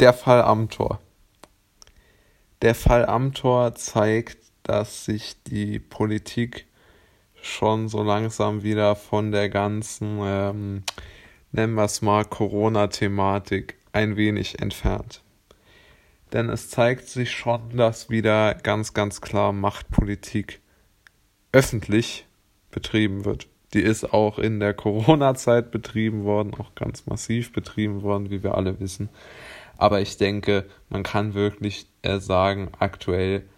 Der Fall Amtor. Der Fall Amtor zeigt, dass sich die Politik schon so langsam wieder von der ganzen, ähm, nennen wir es mal, Corona-Thematik ein wenig entfernt. Denn es zeigt sich schon, dass wieder ganz, ganz klar Machtpolitik öffentlich betrieben wird. Die ist auch in der Corona-Zeit betrieben worden, auch ganz massiv betrieben worden, wie wir alle wissen. Aber ich denke, man kann wirklich äh, sagen, aktuell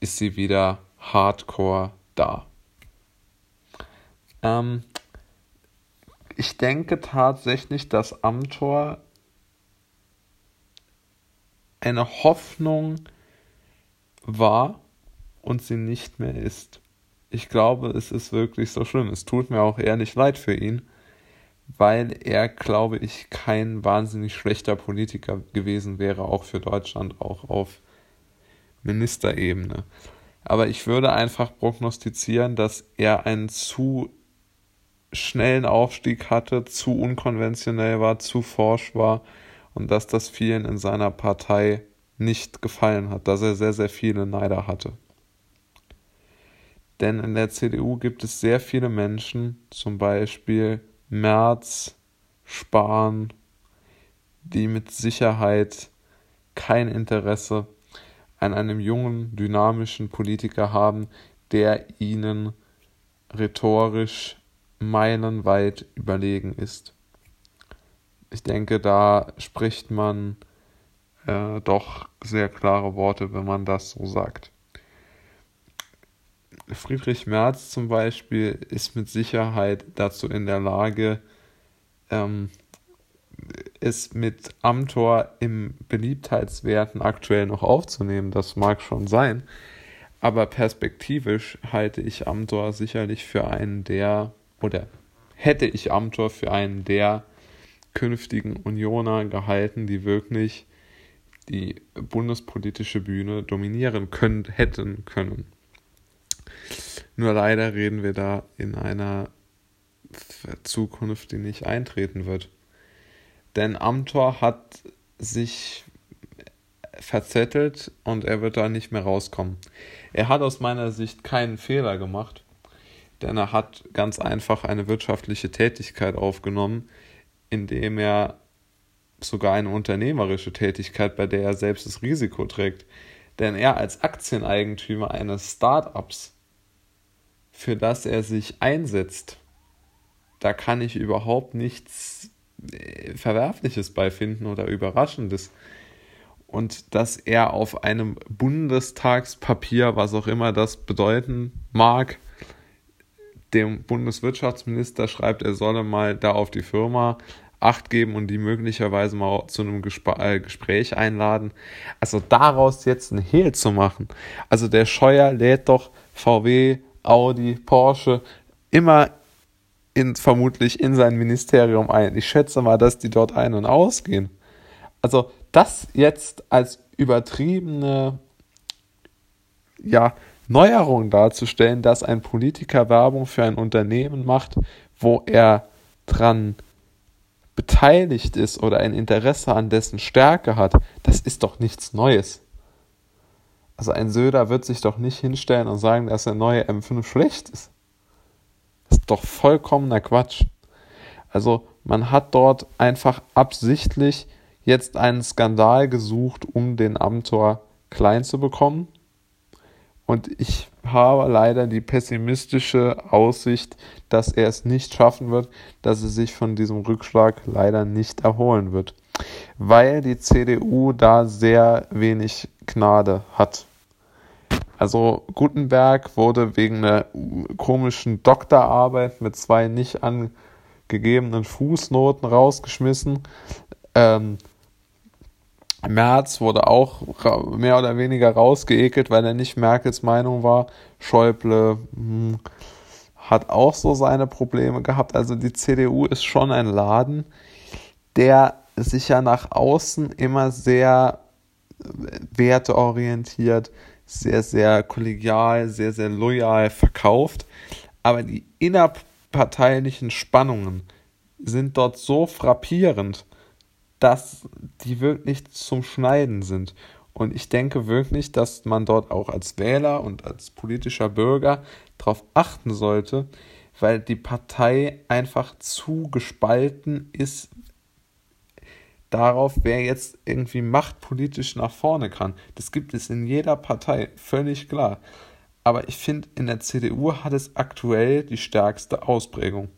ist sie wieder hardcore da. Ähm, ich denke tatsächlich, dass Amtor eine Hoffnung war und sie nicht mehr ist. Ich glaube, es ist wirklich so schlimm. Es tut mir auch ehrlich leid für ihn, weil er, glaube ich, kein wahnsinnig schlechter Politiker gewesen wäre, auch für Deutschland, auch auf Ministerebene. Aber ich würde einfach prognostizieren, dass er einen zu schnellen Aufstieg hatte, zu unkonventionell war, zu forsch war und dass das vielen in seiner Partei nicht gefallen hat, dass er sehr, sehr viele Neider hatte. Denn in der CDU gibt es sehr viele Menschen, zum Beispiel Merz, Spahn, die mit Sicherheit kein Interesse an einem jungen, dynamischen Politiker haben, der ihnen rhetorisch meilenweit überlegen ist. Ich denke, da spricht man äh, doch sehr klare Worte, wenn man das so sagt. Friedrich Merz zum Beispiel ist mit Sicherheit dazu in der Lage, ähm, es mit Amtor im Beliebtheitswerten aktuell noch aufzunehmen. Das mag schon sein. Aber perspektivisch halte ich Amtor sicherlich für einen der oder hätte ich Amtor für einen der künftigen Unioner gehalten, die wirklich die bundespolitische Bühne dominieren können, hätten können. Nur leider reden wir da in einer Zukunft, die nicht eintreten wird. Denn Amtor hat sich verzettelt und er wird da nicht mehr rauskommen. Er hat aus meiner Sicht keinen Fehler gemacht denn er hat ganz einfach eine wirtschaftliche Tätigkeit aufgenommen, indem er sogar eine unternehmerische Tätigkeit, bei der er selbst das Risiko trägt. Denn er als Aktieneigentümer eines Startups, für das er sich einsetzt, da kann ich überhaupt nichts äh, Verwerfliches beifinden oder Überraschendes. Und dass er auf einem Bundestagspapier, was auch immer das bedeuten mag, dem Bundeswirtschaftsminister schreibt, er solle mal da auf die Firma Acht geben und die möglicherweise mal zu einem Gespr äh, Gespräch einladen. Also daraus jetzt ein Hehl zu machen. Also der Scheuer lädt doch VW, Audi, Porsche immer in, vermutlich in sein Ministerium ein. Ich schätze mal, dass die dort ein- und ausgehen. Also das jetzt als übertriebene ja, Neuerung darzustellen, dass ein Politiker Werbung für ein Unternehmen macht, wo er dran beteiligt ist oder ein Interesse an dessen Stärke hat, das ist doch nichts Neues. Also ein Söder wird sich doch nicht hinstellen und sagen, dass der neue M5 schlecht ist. Das ist doch vollkommener Quatsch. Also man hat dort einfach absichtlich jetzt einen Skandal gesucht, um den Amtor klein zu bekommen und ich habe leider die pessimistische Aussicht, dass er es nicht schaffen wird, dass er sich von diesem Rückschlag leider nicht erholen wird. Weil die CDU da sehr wenig Gnade hat. Also Gutenberg wurde wegen einer komischen Doktorarbeit mit zwei nicht angegebenen Fußnoten rausgeschmissen. Ähm, Merz wurde auch mehr oder weniger rausgeekelt, weil er nicht Merkels Meinung war. Schäuble hm, hat auch so seine Probleme gehabt. Also die CDU ist schon ein Laden, der sich ja nach außen immer sehr äh, werteorientiert, sehr, sehr kollegial, sehr, sehr loyal verkauft. Aber die innerparteilichen Spannungen sind dort so frappierend, dass die wirklich zum Schneiden sind. Und ich denke wirklich, dass man dort auch als Wähler und als politischer Bürger darauf achten sollte, weil die Partei einfach zu gespalten ist darauf, wer jetzt irgendwie machtpolitisch nach vorne kann. Das gibt es in jeder Partei, völlig klar. Aber ich finde, in der CDU hat es aktuell die stärkste Ausprägung.